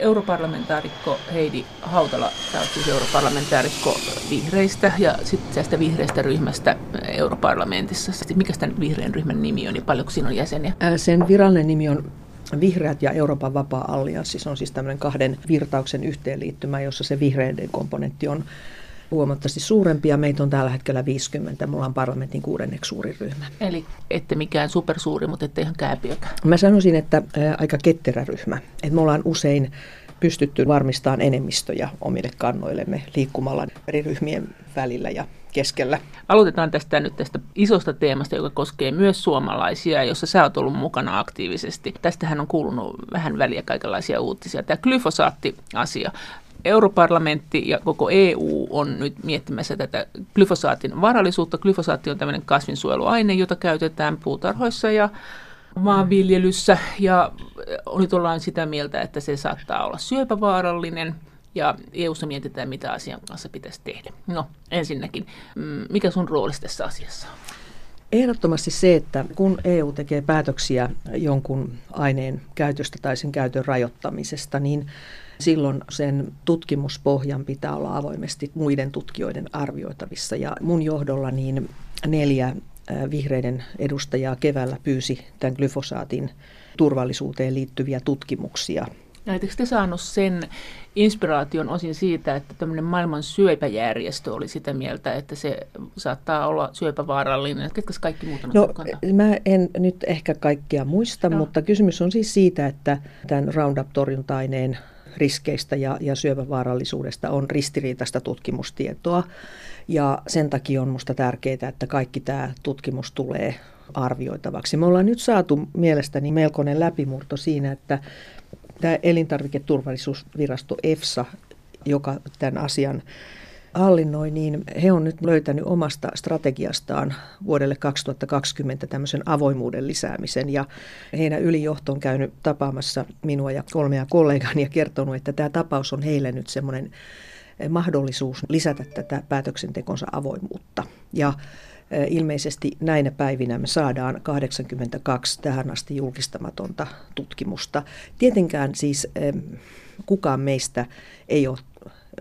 europarlamentaarikko Heidi Hautala, tämä on siis europarlamentaarikko vihreistä ja sitten tästä vihreistä ryhmästä europarlamentissa. Mikä tämän vihreän ryhmän nimi on ja paljonko siinä on jäseniä? Sen virallinen nimi on Vihreät ja Euroopan vapaa-allianssi, se on siis tämmöinen kahden virtauksen yhteenliittymä, jossa se vihreiden komponentti on huomattavasti suurempia. Meitä on tällä hetkellä 50. Mulla on parlamentin kuudenneksi suurin ryhmä. Eli ette mikään supersuuri, mutta ette ihan kääpiökään. Mä sanoisin, että aika ketterä ryhmä. Että me ollaan usein pystytty varmistamaan enemmistöjä omille kannoillemme liikkumalla eri ryhmien välillä ja keskellä. Aloitetaan tästä nyt tästä isosta teemasta, joka koskee myös suomalaisia, jossa sä oot ollut mukana aktiivisesti. Tästähän on kuulunut vähän väliä kaikenlaisia uutisia. Tämä glyfosaatti-asia. Europarlamentti ja koko EU on nyt miettimässä tätä glyfosaatin varallisuutta. Glyfosaatti on tämmöinen kasvinsuojeluaine, jota käytetään puutarhoissa ja maanviljelyssä ja nyt ollaan sitä mieltä, että se saattaa olla syöpävaarallinen ja EUssa mietitään, mitä asian kanssa pitäisi tehdä. No, ensinnäkin, mm, mikä sun rooli tässä asiassa on? Ehdottomasti se, että kun EU tekee päätöksiä jonkun aineen käytöstä tai sen käytön rajoittamisesta, niin silloin sen tutkimuspohjan pitää olla avoimesti muiden tutkijoiden arvioitavissa. Ja mun johdolla niin neljä vihreiden edustajaa keväällä pyysi tämän glyfosaatin turvallisuuteen liittyviä tutkimuksia Oletteko te saanut sen inspiraation osin siitä, että tämmöinen maailman syöpäjärjestö oli sitä mieltä, että se saattaa olla syöpävaarallinen? Ketkä kaikki muut on no, mä en nyt ehkä kaikkia muista, no. mutta kysymys on siis siitä, että tämän Roundup-torjunta-aineen riskeistä ja, ja syöpävaarallisuudesta on ristiriitaista tutkimustietoa. Ja sen takia on minusta tärkeää, että kaikki tämä tutkimus tulee arvioitavaksi. Me ollaan nyt saatu mielestäni melkoinen läpimurto siinä, että tämä elintarviketurvallisuusvirasto EFSA, joka tämän asian hallinnoi, niin he on nyt löytänyt omasta strategiastaan vuodelle 2020 tämmöisen avoimuuden lisäämisen. Ja heidän ylijohto on käynyt tapaamassa minua ja kolmea kollegaani ja kertonut, että tämä tapaus on heille nyt semmoinen mahdollisuus lisätä tätä päätöksentekonsa avoimuutta. Ja ilmeisesti näinä päivinä me saadaan 82 tähän asti julkistamatonta tutkimusta. Tietenkään siis kukaan meistä ei ole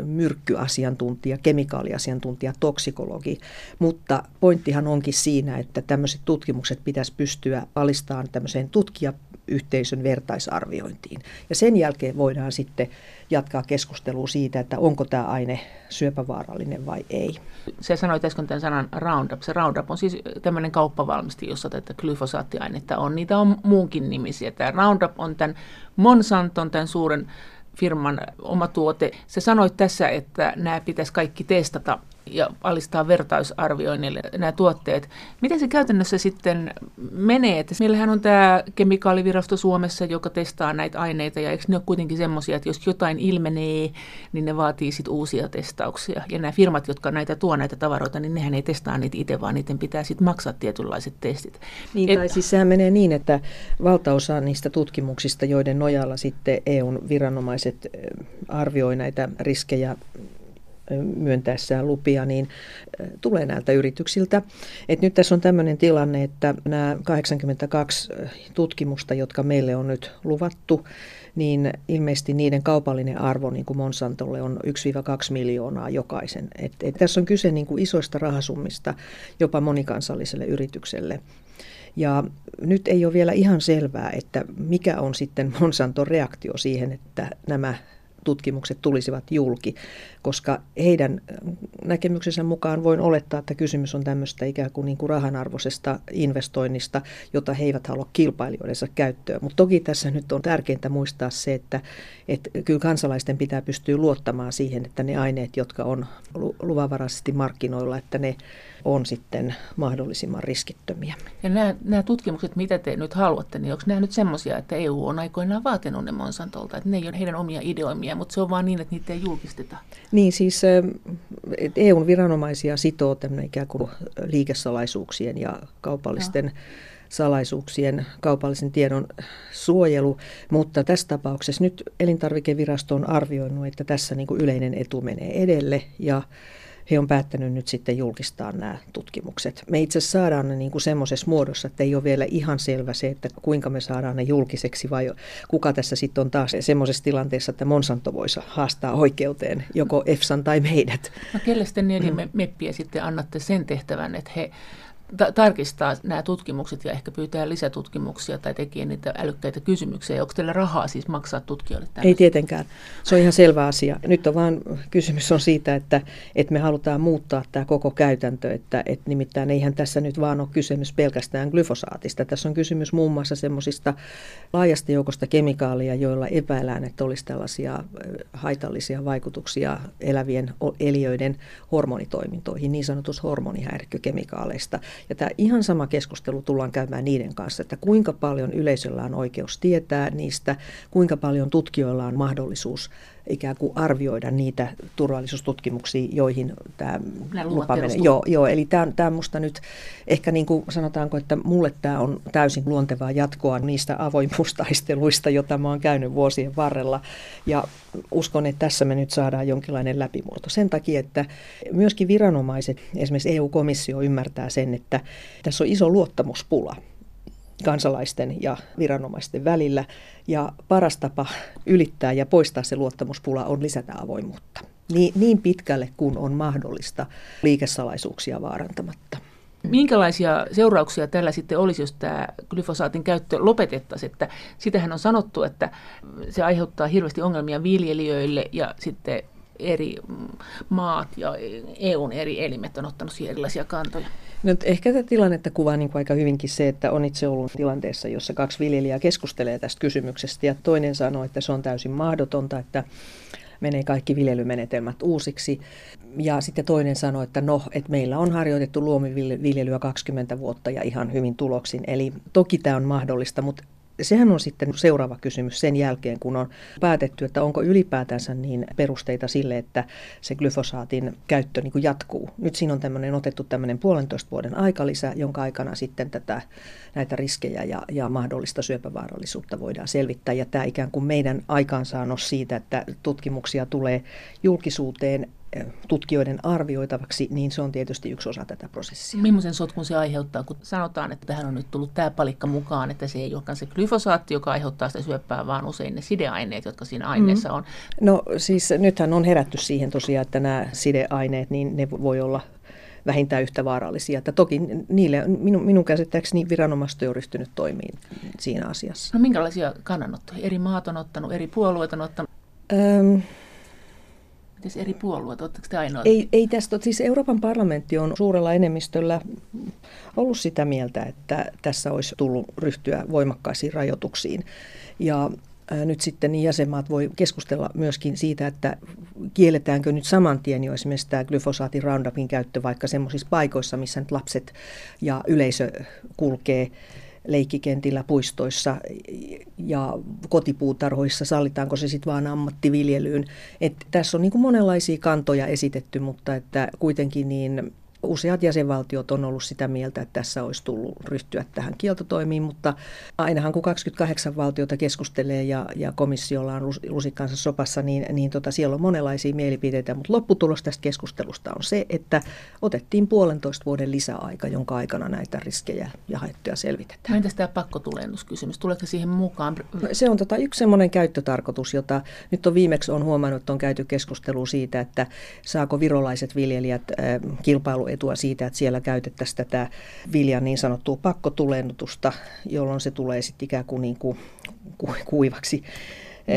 myrkkyasiantuntija, kemikaaliasiantuntija, toksikologi, mutta pointtihan onkin siinä, että tämmöiset tutkimukset pitäisi pystyä alistamaan tämmöiseen tutkijayhteisön vertaisarviointiin. Ja sen jälkeen voidaan sitten jatkaa keskustelua siitä, että onko tämä aine syöpävaarallinen vai ei. Se sanoit äsken tämän sanan Roundup. Se Roundup on siis tämmöinen kauppavalmisti, jossa tätä glyfosaattiainetta on. Niitä on muunkin nimisiä. Tämä Roundup on tämän Monsanton, tämän suuren firman oma tuote. Se sanoi tässä, että nämä pitäisi kaikki testata ja alistaa vertaisarvioinnille nämä tuotteet. Miten se käytännössä sitten menee? Että meillähän on tämä kemikaalivirasto Suomessa, joka testaa näitä aineita, ja eikö ne ole kuitenkin semmoisia, että jos jotain ilmenee, niin ne vaatii sitten uusia testauksia. Ja nämä firmat, jotka näitä tuo näitä tavaroita, niin nehän ei testaa niitä itse, vaan niiden pitää sitten maksaa tietynlaiset testit. Niin, Et, tai siis sehän menee niin, että valtaosa niistä tutkimuksista, joiden nojalla sitten EUn viranomaiset arvioi näitä riskejä myöntäessään lupia, niin tulee näiltä yrityksiltä. Et nyt tässä on tämmöinen tilanne, että nämä 82 tutkimusta, jotka meille on nyt luvattu, niin ilmeisesti niiden kaupallinen arvo niin kuin Monsantolle on 1-2 miljoonaa jokaisen. Et, et tässä on kyse niin kuin isoista rahasummista jopa monikansalliselle yritykselle. Ja nyt ei ole vielä ihan selvää, että mikä on sitten Monsanton reaktio siihen, että nämä tutkimukset tulisivat julki, koska heidän näkemyksensä mukaan voin olettaa, että kysymys on tämmöistä ikään kuin, niin kuin rahanarvoisesta investoinnista, jota he eivät halua kilpailijoidensa käyttöön. Mutta toki tässä nyt on tärkeintä muistaa se, että, että kyllä kansalaisten pitää pystyä luottamaan siihen, että ne aineet, jotka on luvanvaraisesti markkinoilla, että ne on sitten mahdollisimman riskittömiä. Ja nämä, nämä tutkimukset, mitä te nyt haluatte, niin onko nämä nyt semmoisia, että EU on aikoinaan vaatinut ne Monsantolta, että ne ei ole heidän omia ideoimia, mutta se on vaan niin, että niitä ei julkisteta? Niin siis EUn viranomaisia sitoo tämmöinen ikään kuin liikesalaisuuksien ja kaupallisten no salaisuuksien kaupallisen tiedon suojelu, mutta tässä tapauksessa nyt elintarvikevirasto on arvioinut, että tässä niin kuin yleinen etu menee edelle. Ja he on päättänyt nyt sitten julkistaa nämä tutkimukset. Me itse saadaan ne niin kuin semmoisessa muodossa, että ei ole vielä ihan selvä se, että kuinka me saadaan ne julkiseksi vai kuka tässä sitten on taas semmoisessa tilanteessa, että Monsanto voisi haastaa oikeuteen, joko EFSAn tai meidät. No kelle sitten neljä mm. meppiä sitten annatte sen tehtävän, että he ta- tarkistaa nämä tutkimukset ja ehkä pyytää lisätutkimuksia tai tekee niitä älykkäitä kysymyksiä. Onko teillä rahaa siis maksaa tutkijoille tämmöistä? Ei tietenkään. Se on ihan selvä asia. Nyt on vaan kysymys on siitä, että, että me halutaan muuttaa tämä koko käytäntö, että, että nimittäin eihän tässä nyt vaan ole kysymys pelkästään glyfosaatista. Tässä on kysymys muun muassa semmoisista laajasta joukosta kemikaalia, joilla epäillään, että olisi tällaisia haitallisia vaikutuksia elävien eliöiden hormonitoimintoihin, niin sanotus hormonihäirikkö-kemikaaleista. Ja tämä ihan sama keskustelu tullaan käymään niiden kanssa, että kuinka paljon yleisöllä on oikeus tietää niistä, kuinka paljon tutkijoilla on mahdollisuus ikään kuin arvioida niitä turvallisuustutkimuksia, joihin tämä lupa menee. Joo, joo, eli tämä, on minusta nyt ehkä niin kuin sanotaanko, että mulle tämä on täysin luontevaa jatkoa niistä avoimuustaisteluista, joita mä oon käynyt vuosien varrella. Ja uskon, että tässä me nyt saadaan jonkinlainen läpimurto. Sen takia, että myöskin viranomaiset, esimerkiksi EU-komissio ymmärtää sen, että tässä on iso luottamuspula kansalaisten ja viranomaisten välillä. Ja paras tapa ylittää ja poistaa se luottamuspula on lisätä avoimuutta. Niin, niin pitkälle kuin on mahdollista liikesalaisuuksia vaarantamatta. Minkälaisia seurauksia tällä sitten olisi, jos tämä glyfosaatin käyttö lopetettaisiin? Että sitähän on sanottu, että se aiheuttaa hirveästi ongelmia viljelijöille ja sitten eri maat ja EUn eri elimet on ottanut siihen erilaisia kantoja. No, ehkä tätä tilannetta kuvaa niin aika hyvinkin se, että on itse ollut tilanteessa, jossa kaksi viljelijää keskustelee tästä kysymyksestä ja toinen sanoo, että se on täysin mahdotonta, että menee kaikki viljelymenetelmät uusiksi. Ja sitten toinen sanoi, että no, että meillä on harjoitettu luomiviljelyä 20 vuotta ja ihan hyvin tuloksin. Eli toki tämä on mahdollista, mutta sehän on sitten seuraava kysymys sen jälkeen, kun on päätetty, että onko ylipäätänsä niin perusteita sille, että se glyfosaatin käyttö niin jatkuu. Nyt siinä on tämmöinen, otettu tämmöinen puolentoista vuoden aikalisä, jonka aikana sitten tätä, näitä riskejä ja, ja mahdollista syöpävaarallisuutta voidaan selvittää. Ja tämä ikään kuin meidän aikaansaannos siitä, että tutkimuksia tulee julkisuuteen tutkijoiden arvioitavaksi, niin se on tietysti yksi osa tätä prosessia. Millaisen sotkun se aiheuttaa, kun sanotaan, että tähän on nyt tullut tämä palikka mukaan, että se ei olekaan se glyfosaatti, joka aiheuttaa sitä syöppää, vaan usein ne sideaineet, jotka siinä aineessa mm. on. No siis nythän on herätty siihen tosiaan, että nämä sideaineet, niin ne voi olla vähintään yhtä vaarallisia. Että toki niille, minun, minun käsittääkseni viranomaiset on ryhtynyt toimiin siinä asiassa. No minkälaisia kannanottoja? Eri maat on ottanut, eri puolueet on ottanut? Öm, Miten eri puolueet, oletteko te ainoa? Ei, ei tästä, siis Euroopan parlamentti on suurella enemmistöllä ollut sitä mieltä, että tässä olisi tullut ryhtyä voimakkaisiin rajoituksiin. Ja nyt sitten niin jäsenmaat voi keskustella myöskin siitä, että kielletäänkö nyt saman tien jo esimerkiksi tämä glyfosaatin Roundupin käyttö vaikka semmoisissa paikoissa, missä nyt lapset ja yleisö kulkee leikkikentillä, puistoissa ja kotipuutarhoissa, sallitaanko se sitten vaan ammattiviljelyyn. Et tässä on niin monenlaisia kantoja esitetty, mutta että kuitenkin niin Useat jäsenvaltiot on ollut sitä mieltä, että tässä olisi tullut ryhtyä tähän kieltotoimiin, mutta ainahan kun 28 valtiota keskustelee ja, ja komissiolla on lusikkansa sopassa, niin, niin tota, siellä on monenlaisia mielipiteitä, mutta lopputulos tästä keskustelusta on se, että otettiin puolentoista vuoden lisäaika, jonka aikana näitä riskejä ja haittoja selvitetään. Entäs tämä pakkotulennuskysymys, tuleeko siihen mukaan? Se on tota yksi semmoinen käyttötarkoitus, jota nyt on viimeksi on huomannut, että on käyty keskustelua siitä, että saako virolaiset viljelijät äh, kilpailu etua siitä, että siellä käytettäisiin tätä viljan niin sanottua pakkotulennutusta, jolloin se tulee sitten ikään kuin, niin kuin kuivaksi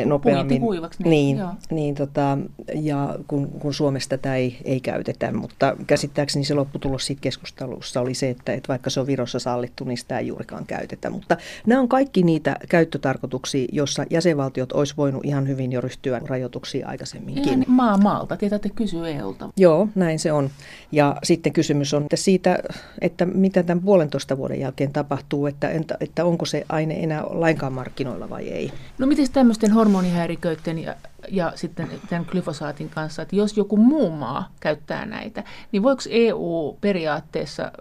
nopeammin. Kuivaksi, niin, niin, niin tota, ja kun, kun Suomessa tätä ei, ei käytetä, mutta käsittääkseni se lopputulos siitä keskustelussa oli se, että, että vaikka se on Virossa sallittu, niin sitä ei juurikaan käytetä. Mutta nämä on kaikki niitä käyttötarkoituksia, joissa jäsenvaltiot olisi voinut ihan hyvin jo ryhtyä rajoituksiin aikaisemminkin. Ihan maa maalta, te kysyä EUlta. Joo, näin se on. Ja sitten kysymys on että siitä, että mitä tämän puolentoista vuoden jälkeen tapahtuu, että, että onko se aine enää lainkaan markkinoilla vai ei. No miten tämmöisten hormonihäiriköiden ja, ja sitten tämän glyfosaatin kanssa, että jos joku muu maa käyttää näitä, niin voiko EU periaatteessa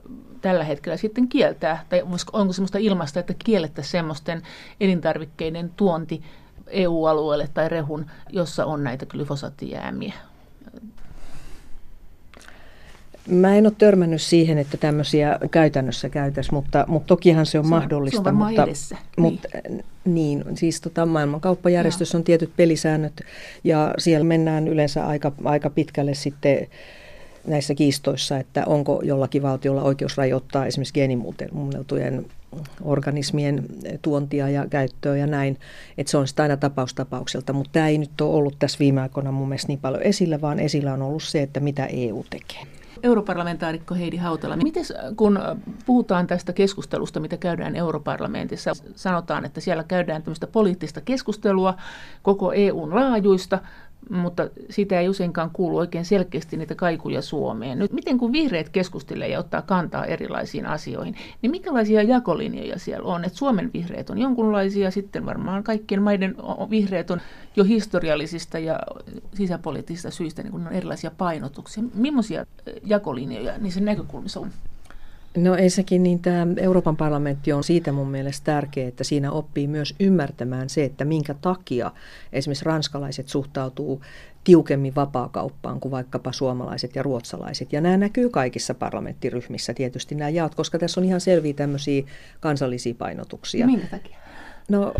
tällä hetkellä sitten kieltää, tai onko sellaista ilmasta, että kiellettäisiin semmoisten elintarvikkeiden tuonti EU-alueelle tai rehun, jossa on näitä glyfosaattijäämiä? Mä en ole törmännyt siihen, että tämmöisiä käytännössä käytäisiin, mutta, mutta tokihan se on se mahdollista. Se on mutta, edessä. mutta niin. niin, siis tota, maailmankauppajärjestössä on tietyt pelisäännöt ja siellä mennään yleensä aika, aika pitkälle sitten näissä kiistoissa, että onko jollakin valtiolla oikeus rajoittaa esimerkiksi geenimuunneltujen organismien tuontia ja käyttöä ja näin. Että se on sitten aina tapaustapaukselta, mutta tämä ei nyt ole ollut tässä viime aikoina mun mielestä niin paljon esillä, vaan esillä on ollut se, että mitä EU tekee. Europarlamentaarikko Heidi Hautala, miten kun puhutaan tästä keskustelusta, mitä käydään europarlamentissa, sanotaan, että siellä käydään tämmöistä poliittista keskustelua koko EUn laajuista, mutta siitä ei useinkaan kuulu oikein selkeästi niitä kaikuja Suomeen. Nyt miten kun vihreät keskustelee ja ottaa kantaa erilaisiin asioihin, niin minkälaisia jakolinjoja siellä on? Että Suomen vihreät on jonkunlaisia, sitten varmaan kaikkien maiden vihreät on jo historiallisista ja sisäpoliittisista syistä niin on erilaisia painotuksia. Millaisia jakolinjoja niissä näkökulmissa on? No ensinnäkin niin tämä Euroopan parlamentti on siitä mun mielestä tärkeä, että siinä oppii myös ymmärtämään se, että minkä takia esimerkiksi ranskalaiset suhtautuu tiukemmin vapaakauppaan kuin vaikkapa suomalaiset ja ruotsalaiset. Ja nämä näkyy kaikissa parlamenttiryhmissä tietysti nämä jaot, koska tässä on ihan selviä tämmöisiä kansallisia painotuksia. Minkä takia? No,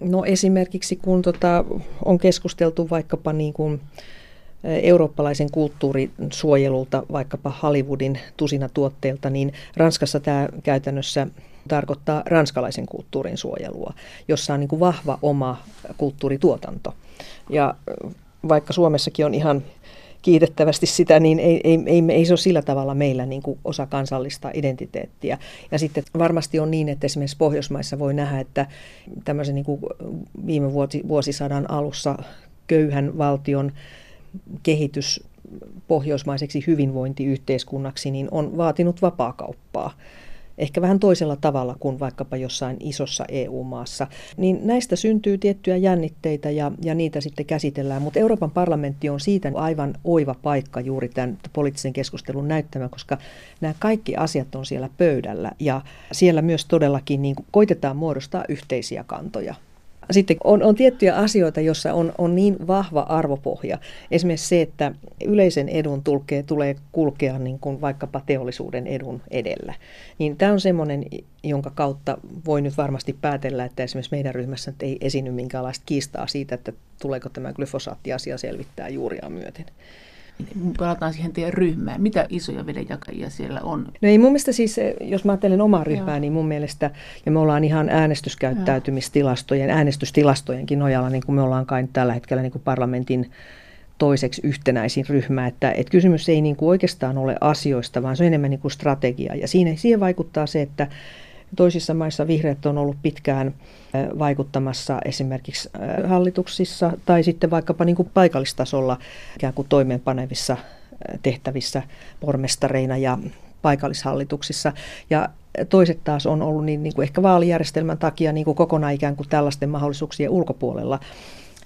no esimerkiksi kun tota, on keskusteltu vaikkapa niin kuin eurooppalaisen kulttuurin suojelulta, vaikkapa Hollywoodin tusina tuotteilta, niin Ranskassa tämä käytännössä tarkoittaa ranskalaisen kulttuurin suojelua, jossa on niin kuin vahva oma kulttuurituotanto. Ja vaikka Suomessakin on ihan kiitettävästi sitä, niin ei, ei, ei, ei se ole sillä tavalla meillä niin kuin osa kansallista identiteettiä. Ja sitten varmasti on niin, että esimerkiksi Pohjoismaissa voi nähdä, että tämmöisen niin kuin viime vuosisadan alussa köyhän valtion kehitys pohjoismaiseksi hyvinvointiyhteiskunnaksi niin on vaatinut vapaakauppaa. Ehkä vähän toisella tavalla kuin vaikkapa jossain isossa EU-maassa. Niin näistä syntyy tiettyjä jännitteitä ja, ja niitä sitten käsitellään. Mutta Euroopan parlamentti on siitä aivan oiva paikka juuri tämän poliittisen keskustelun näyttämä, koska nämä kaikki asiat on siellä pöydällä. Ja siellä myös todellakin niin koitetaan muodostaa yhteisiä kantoja sitten on, on tiettyjä asioita, joissa on, on niin vahva arvopohja. Esimerkiksi se, että yleisen edun tulkee, tulee kulkea niin kuin vaikkapa teollisuuden edun edellä. Niin tämä on semmoinen, jonka kautta voi nyt varmasti päätellä, että esimerkiksi meidän ryhmässä ei esiinny minkäänlaista kiistaa siitä, että tuleeko tämä glyfosaattiasia selvittää juuria myöten palataan siihen teidän ryhmään. Mitä isoja vedenjakajia siellä on? No ei mun mielestä siis, jos mä ajattelen omaa ryhmää, Joo. niin mun mielestä, ja me ollaan ihan äänestyskäyttäytymistilastojen, äänestystilastojenkin nojalla, niin kuin me ollaan kai tällä hetkellä niin kuin parlamentin toiseksi yhtenäisin ryhmä, että, että kysymys ei niin kuin oikeastaan ole asioista, vaan se on enemmän niin kuin strategia. Ja siinä, siihen vaikuttaa se, että Toisissa maissa vihreät on ollut pitkään vaikuttamassa esimerkiksi hallituksissa tai sitten vaikkapa niin kuin paikallistasolla ikään kuin toimeenpanevissa tehtävissä pormestareina ja paikallishallituksissa. Ja toiset taas on ollut niin, niin kuin ehkä vaalijärjestelmän takia niin kuin kokonaan ikään kuin tällaisten mahdollisuuksien ulkopuolella.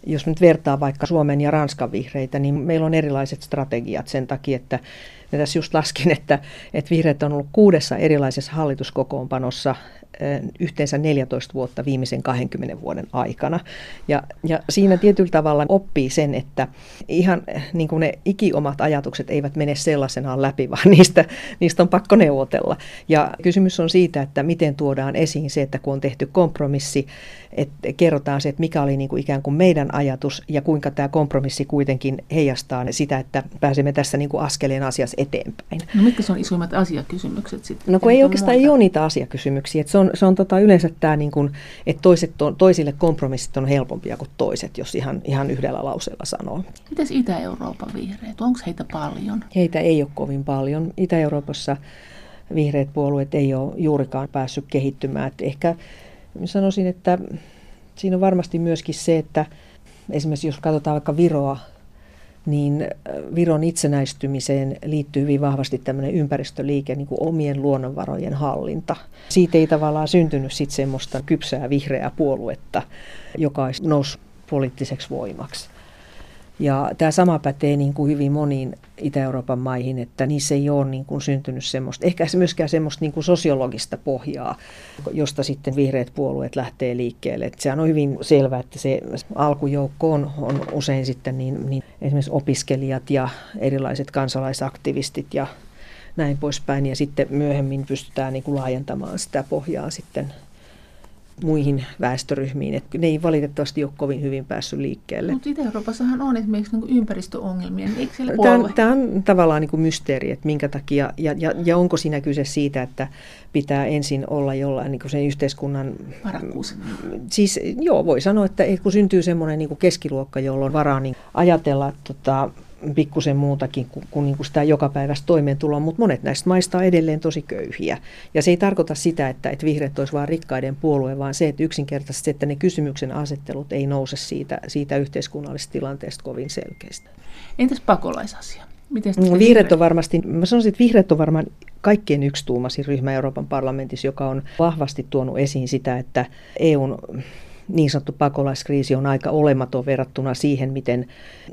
Jos nyt vertaa vaikka Suomen ja Ranskan vihreitä, niin meillä on erilaiset strategiat sen takia, että ja tässä just laskin, että, että vihreät on ollut kuudessa erilaisessa hallituskokoonpanossa yhteensä 14 vuotta viimeisen 20 vuoden aikana. Ja, ja siinä tietyllä tavalla oppii sen, että ihan niin kuin ne ikiomat ajatukset eivät mene sellaisenaan läpi, vaan niistä, niistä on pakko neuvotella. Ja kysymys on siitä, että miten tuodaan esiin se, että kun on tehty kompromissi, että kerrotaan se, että mikä oli niin kuin ikään kuin meidän ajatus ja kuinka tämä kompromissi kuitenkin heijastaa sitä, että pääsemme tässä niin kuin askeleen asiassa eteenpäin. No mitkä on isoimmat asiakysymykset sitten? No kun ei oikeastaan muuta? ei ole niitä asiakysymyksiä. Että se on, se on tota yleensä tämä, niin kuin, että toiset on, toisille kompromissit on helpompia kuin toiset, jos ihan, ihan yhdellä lauseella sanoo. Mites Itä-Euroopan vihreät? Onko heitä paljon? Heitä ei ole kovin paljon. Itä-Euroopassa vihreät puolueet ei ole juurikaan päässyt kehittymään. Et ehkä sanoisin, että siinä on varmasti myöskin se, että esimerkiksi jos katsotaan vaikka Viroa, niin Viron itsenäistymiseen liittyy hyvin vahvasti tämmöinen ympäristöliike, niin kuin omien luonnonvarojen hallinta. Siitä ei tavallaan syntynyt sitten semmoista kypsää vihreää puoluetta, joka olisi noussut poliittiseksi voimaksi. Ja tämä sama pätee niin kuin hyvin moniin Itä-Euroopan maihin, että niissä ei ole niin kuin syntynyt semmoista, ehkä myöskään semmoista niin kuin sosiologista pohjaa, josta sitten vihreät puolueet lähtee liikkeelle. Että sehän on hyvin selvää, että se alkujoukko on, on usein sitten niin, niin esimerkiksi opiskelijat ja erilaiset kansalaisaktivistit ja näin poispäin. Ja sitten myöhemmin pystytään niin kuin laajentamaan sitä pohjaa sitten muihin väestöryhmiin. Et ne ei valitettavasti ole kovin hyvin päässyt liikkeelle. Mutta Itä-Euroopassahan on esimerkiksi niin ympäristöongelmia. Eikö siellä tämä, on, tämä on tavallaan niin kuin mysteeri, että minkä takia, ja, ja, ja onko siinä kyse siitä, että pitää ensin olla jollain niin kuin sen yhteiskunnan... Varakkuus. Siis joo, voi sanoa, että kun syntyy semmoinen niin kuin keskiluokka, jolla on varaa niin ajatella tota, pikkusen muutakin kuin, kuin, niin kuin sitä jokapäiväistä toimeentuloa, mutta monet näistä maista on edelleen tosi köyhiä. Ja se ei tarkoita sitä, että, että vihreät olisi vain rikkaiden puolue, vaan se, että yksinkertaisesti, että ne kysymyksen asettelut ei nouse siitä, siitä yhteiskunnallisesta tilanteesta kovin selkeästi. Entäs pakolaisasia? Miten no, vihreät on varmasti, mä sanoisin, että vihreät on varmaan kaikkien yksituumaisin ryhmä Euroopan parlamentissa, joka on vahvasti tuonut esiin sitä, että EUn niin sanottu pakolaiskriisi on aika olematon verrattuna siihen, miten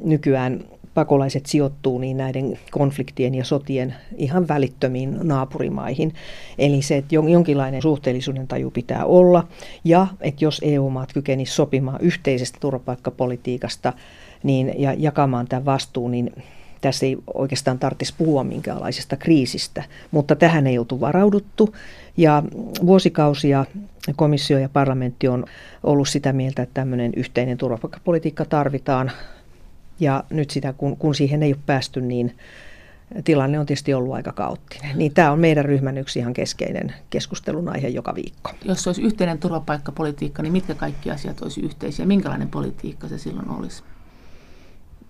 nykyään pakolaiset sijoittuu niin näiden konfliktien ja sotien ihan välittömiin naapurimaihin. Eli se, että jonkinlainen suhteellisuuden taju pitää olla ja että jos EU-maat kykenisivät sopimaan yhteisestä turvapaikkapolitiikasta niin, ja jakamaan tämän vastuun, niin tässä ei oikeastaan tarvitsisi puhua minkäänlaisesta kriisistä, mutta tähän ei oltu varauduttu. Ja vuosikausia komissio ja parlamentti on ollut sitä mieltä, että tämmöinen yhteinen turvapaikkapolitiikka tarvitaan. Ja nyt sitä, kun, kun siihen ei ole päästy, niin tilanne on tietysti ollut aika kaoottinen. Niin tämä on meidän ryhmän yksi ihan keskeinen keskustelun aihe joka viikko. Jos olisi yhteinen turvapaikkapolitiikka, niin mitkä kaikki asiat olisi yhteisiä? Minkälainen politiikka se silloin olisi?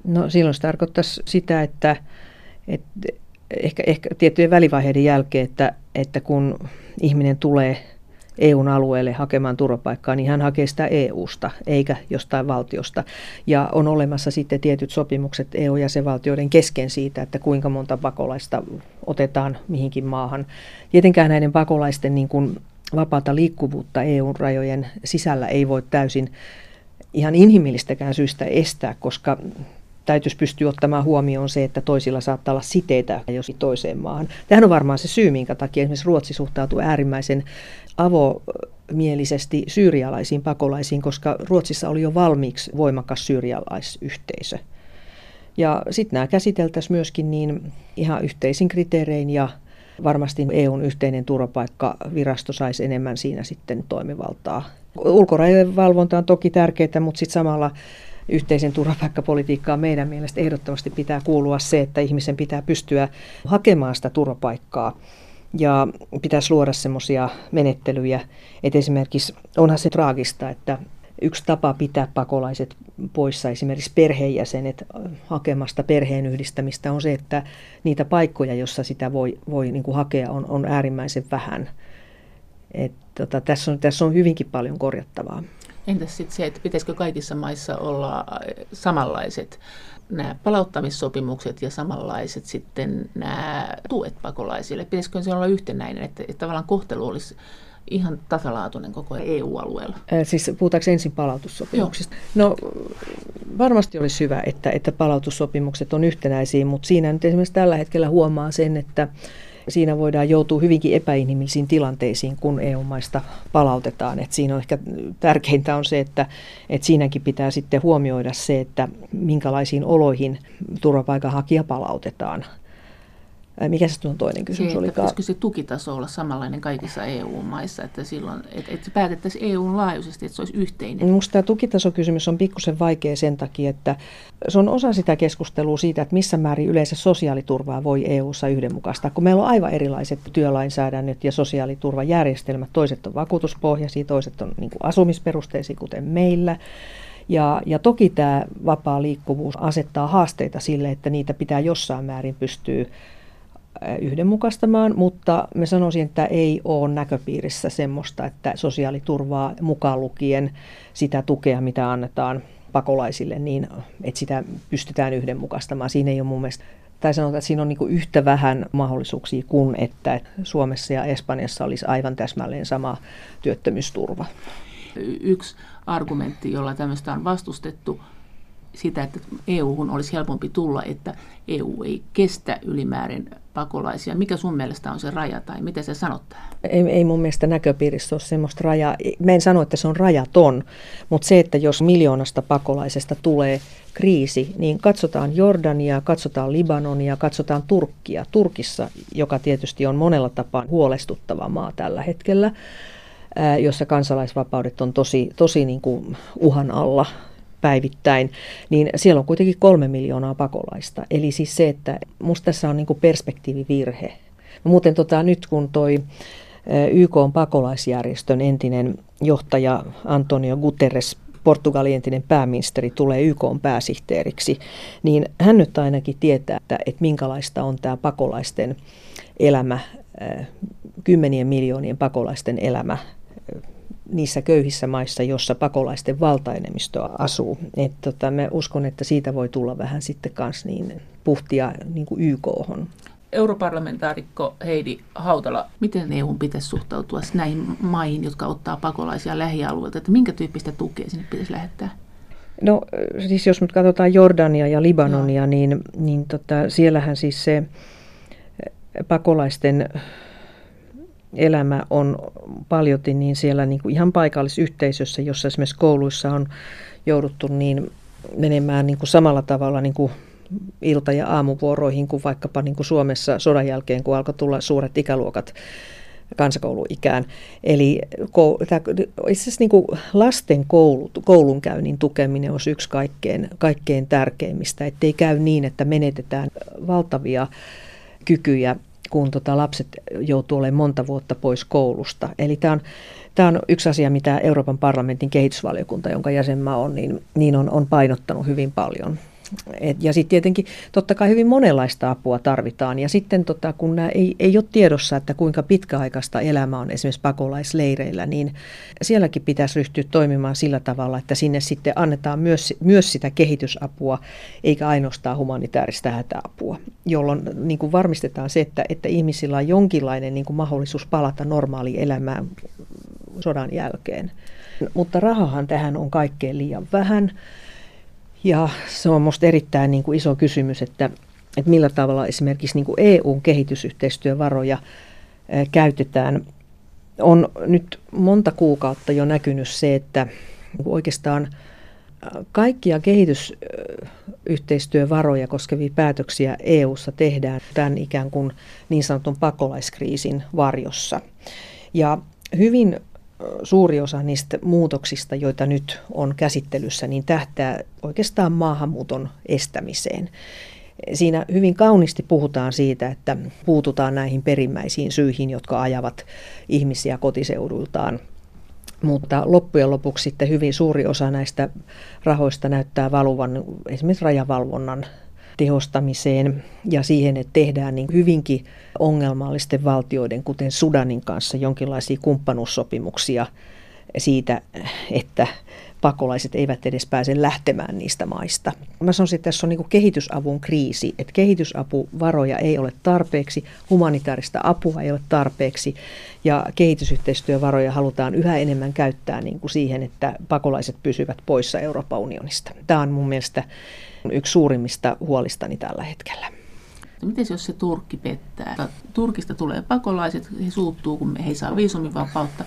No silloin se tarkoittaisi sitä, että, että ehkä, ehkä tiettyjen välivaiheiden jälkeen, että, että kun ihminen tulee EUn alueelle hakemaan turvapaikkaa, niin hän hakee sitä EUsta eikä jostain valtiosta. Ja on olemassa sitten tietyt sopimukset EU-jäsenvaltioiden kesken siitä, että kuinka monta pakolaista otetaan mihinkin maahan. Tietenkään näiden pakolaisten niin kuin vapaata liikkuvuutta EU-rajojen sisällä ei voi täysin ihan inhimillistäkään syystä estää, koska täytyisi pystyä ottamaan huomioon se, että toisilla saattaa olla siteitä jos toiseen maahan. Tähän on varmaan se syy, minkä takia esimerkiksi Ruotsi suhtautuu äärimmäisen avomielisesti syyrialaisiin pakolaisiin, koska Ruotsissa oli jo valmiiksi voimakas syyrialaisyhteisö. Ja sitten nämä käsiteltäisiin myöskin niin ihan yhteisin kriteerein ja varmasti EUn yhteinen turvapaikkavirasto saisi enemmän siinä sitten toimivaltaa. Ulkorajojen valvonta on toki tärkeää, mutta sitten samalla yhteisen turvapaikkapolitiikkaan meidän mielestä ehdottomasti pitää kuulua se, että ihmisen pitää pystyä hakemaan sitä turvapaikkaa ja pitäisi luoda semmoisia menettelyjä, että esimerkiksi onhan se traagista, että yksi tapa pitää pakolaiset poissa, esimerkiksi perheenjäsenet hakemasta perheen yhdistämistä, on se, että niitä paikkoja, jossa sitä voi, voi niin kuin hakea, on, on äärimmäisen vähän. Et, tota, tässä, on, tässä on hyvinkin paljon korjattavaa. Entäs sitten se, että pitäisikö kaikissa maissa olla samanlaiset nämä palauttamissopimukset ja samanlaiset sitten nämä tuet pakolaisille? Pitäisikö se olla yhtenäinen, että, että tavallaan kohtelu olisi ihan tasalaatuinen koko EU-alueella? Siis puhutaanko ensin palautussopimuksista? Joo. No varmasti olisi hyvä, että, että palautussopimukset on yhtenäisiä, mutta siinä nyt esimerkiksi tällä hetkellä huomaa sen, että siinä voidaan joutua hyvinkin epäinhimillisiin tilanteisiin, kun EU-maista palautetaan. Et siinä on ehkä tärkeintä on se, että, että siinäkin pitää sitten huomioida se, että minkälaisiin oloihin turvapaikanhakija palautetaan. Mikä se on toinen kysymys? Se, että pitäisikö se tukitaso olla samanlainen kaikissa EU-maissa, että silloin, että, että päätettäisiin EUn laajuisesti, että se olisi yhteinen? Minusta tämä tukitasokysymys on pikkusen vaikea sen takia, että se on osa sitä keskustelua siitä, että missä määrin yleensä sosiaaliturvaa voi EU-ssa yhdenmukaistaa, kun meillä on aivan erilaiset työlainsäädännöt ja sosiaaliturvajärjestelmät. Toiset on vakuutuspohjaisia, toiset on niin asumisperusteisia, kuten meillä. Ja, ja toki tämä vapaa liikkuvuus asettaa haasteita sille, että niitä pitää jossain määrin pystyä yhdenmukaistamaan, mutta me sanoisin, että ei ole näköpiirissä semmoista, että sosiaaliturvaa mukaan lukien sitä tukea, mitä annetaan pakolaisille, niin että sitä pystytään yhdenmukaistamaan. Siinä ei ole mun mielestä tai sanotaan, että siinä on niin yhtä vähän mahdollisuuksia kuin että Suomessa ja Espanjassa olisi aivan täsmälleen sama työttömyysturva. Yksi argumentti, jolla tämmöistä on vastustettu, sitä, että EU-hun olisi helpompi tulla, että EU ei kestä ylimäärin pakolaisia. Mikä sun mielestä on se raja tai mitä se sanot Ei, ei mun mielestä näköpiirissä ole semmoista rajaa. Mä en sano, että se on rajaton, mutta se, että jos miljoonasta pakolaisesta tulee kriisi, niin katsotaan Jordania, katsotaan Libanonia, katsotaan Turkkia. Turkissa, joka tietysti on monella tapaa huolestuttava maa tällä hetkellä, jossa kansalaisvapaudet on tosi, tosi niin kuin uhan alla päivittäin, niin siellä on kuitenkin kolme miljoonaa pakolaista. Eli siis se, että musta tässä on niin kuin perspektiivivirhe. Muuten tota, nyt kun toi YK on pakolaisjärjestön entinen johtaja Antonio Guterres Portugalin entinen pääministeri tulee YK pääsihteeriksi, niin hän nyt ainakin tietää, että, että minkälaista on tämä pakolaisten elämä, kymmenien miljoonien pakolaisten elämä niissä köyhissä maissa, jossa pakolaisten valtaenemmistö asuu. Et tota, mä uskon, että siitä voi tulla vähän sitten kanssa niin puhtia niin kuin YK-hon. Europarlamentaarikko Heidi Hautala, miten EU pitäisi suhtautua näihin maihin, jotka ottaa pakolaisia lähialueilta, että minkä tyyppistä tukea sinne pitäisi lähettää? No siis jos nyt katsotaan Jordania ja Libanonia, no. niin, niin tota, siellähän siis se pakolaisten elämä on paljoti niin siellä niin kuin ihan paikallisyhteisössä, jossa esimerkiksi kouluissa on jouduttu niin menemään niin kuin samalla tavalla niin kuin ilta- ja aamuvuoroihin kuin vaikkapa niin kuin Suomessa sodan jälkeen, kun alkoi tulla suuret ikäluokat kansakouluikään. Eli itse asiassa niin kuin lasten koulut, koulunkäynnin tukeminen on yksi kaikkein, kaikkein tärkeimmistä, ettei käy niin, että menetetään valtavia kykyjä kun tota lapset joutuu olemaan monta vuotta pois koulusta. Eli tämä on, on yksi asia, mitä Euroopan parlamentin kehitysvaliokunta, jonka jäsenmaa on, niin, niin on, on painottanut hyvin paljon. Et, ja sitten tietenkin totta kai hyvin monenlaista apua tarvitaan. Ja sitten tota, kun nämä ei, ei ole tiedossa, että kuinka pitkäaikaista elämä on esimerkiksi pakolaisleireillä, niin sielläkin pitäisi ryhtyä toimimaan sillä tavalla, että sinne sitten annetaan myös, myös sitä kehitysapua, eikä ainoastaan humanitaarista hätäapua, jolloin niin kuin varmistetaan se, että, että ihmisillä on jonkinlainen niin kuin mahdollisuus palata normaaliin elämään sodan jälkeen. Mutta rahahan tähän on kaikkein liian vähän. Ja se on minusta erittäin niin kuin iso kysymys, että, että millä tavalla esimerkiksi niin kuin EUn kehitysyhteistyövaroja käytetään. On nyt monta kuukautta jo näkynyt se, että oikeastaan kaikkia kehitysyhteistyövaroja koskevia päätöksiä EU:ssa tehdään tämän ikään kuin niin sanotun pakolaiskriisin varjossa. Ja hyvin suuri osa niistä muutoksista, joita nyt on käsittelyssä, niin tähtää oikeastaan maahanmuuton estämiseen. Siinä hyvin kauniisti puhutaan siitä, että puututaan näihin perimmäisiin syihin, jotka ajavat ihmisiä kotiseudultaan. Mutta loppujen lopuksi sitten hyvin suuri osa näistä rahoista näyttää valuvan esimerkiksi rajavalvonnan tehostamiseen ja siihen, että tehdään niin hyvinkin ongelmallisten valtioiden, kuten Sudanin kanssa, jonkinlaisia kumppanuussopimuksia siitä, että pakolaiset eivät edes pääse lähtemään niistä maista. Mä sanoisin, että tässä on niin kehitysavun kriisi, että kehitysapuvaroja ei ole tarpeeksi, humanitaarista apua ei ole tarpeeksi ja kehitysyhteistyövaroja halutaan yhä enemmän käyttää niin kuin siihen, että pakolaiset pysyvät poissa Euroopan unionista. Tämä on mun mielestä yksi suurimmista huolistani tällä hetkellä. Miten jos se Turkki pettää? Turkista tulee pakolaiset, he suuttuu, kun he ei saa viisumivapautta.